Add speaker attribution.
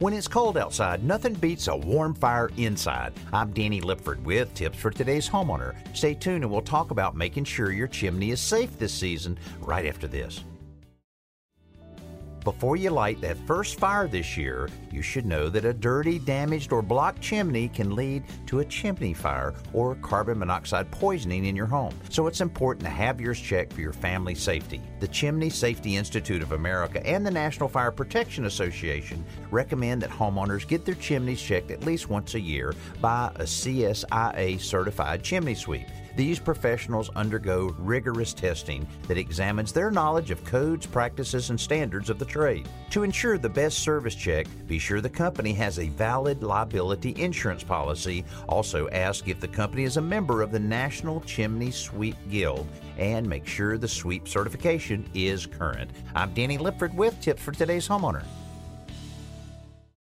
Speaker 1: When it's cold outside, nothing beats a warm fire inside. I'm Danny Lipford with tips for today's homeowner. Stay tuned and we'll talk about making sure your chimney is safe this season right after this. Before you light that first fire this year, you should know that a dirty, damaged, or blocked chimney can lead to a chimney fire or carbon monoxide poisoning in your home. So it's important to have yours checked for your family safety. The Chimney Safety Institute of America and the National Fire Protection Association recommend that homeowners get their chimneys checked at least once a year by a CSIA certified chimney sweep. These professionals undergo rigorous testing that examines their knowledge of codes, practices, and standards of the trade. To ensure the best service check, be sure the company has a valid liability insurance policy. Also, ask if the company is a member of the National Chimney Sweep Guild and make sure the sweep certification is current. I'm Danny Lipford with tips for today's homeowner.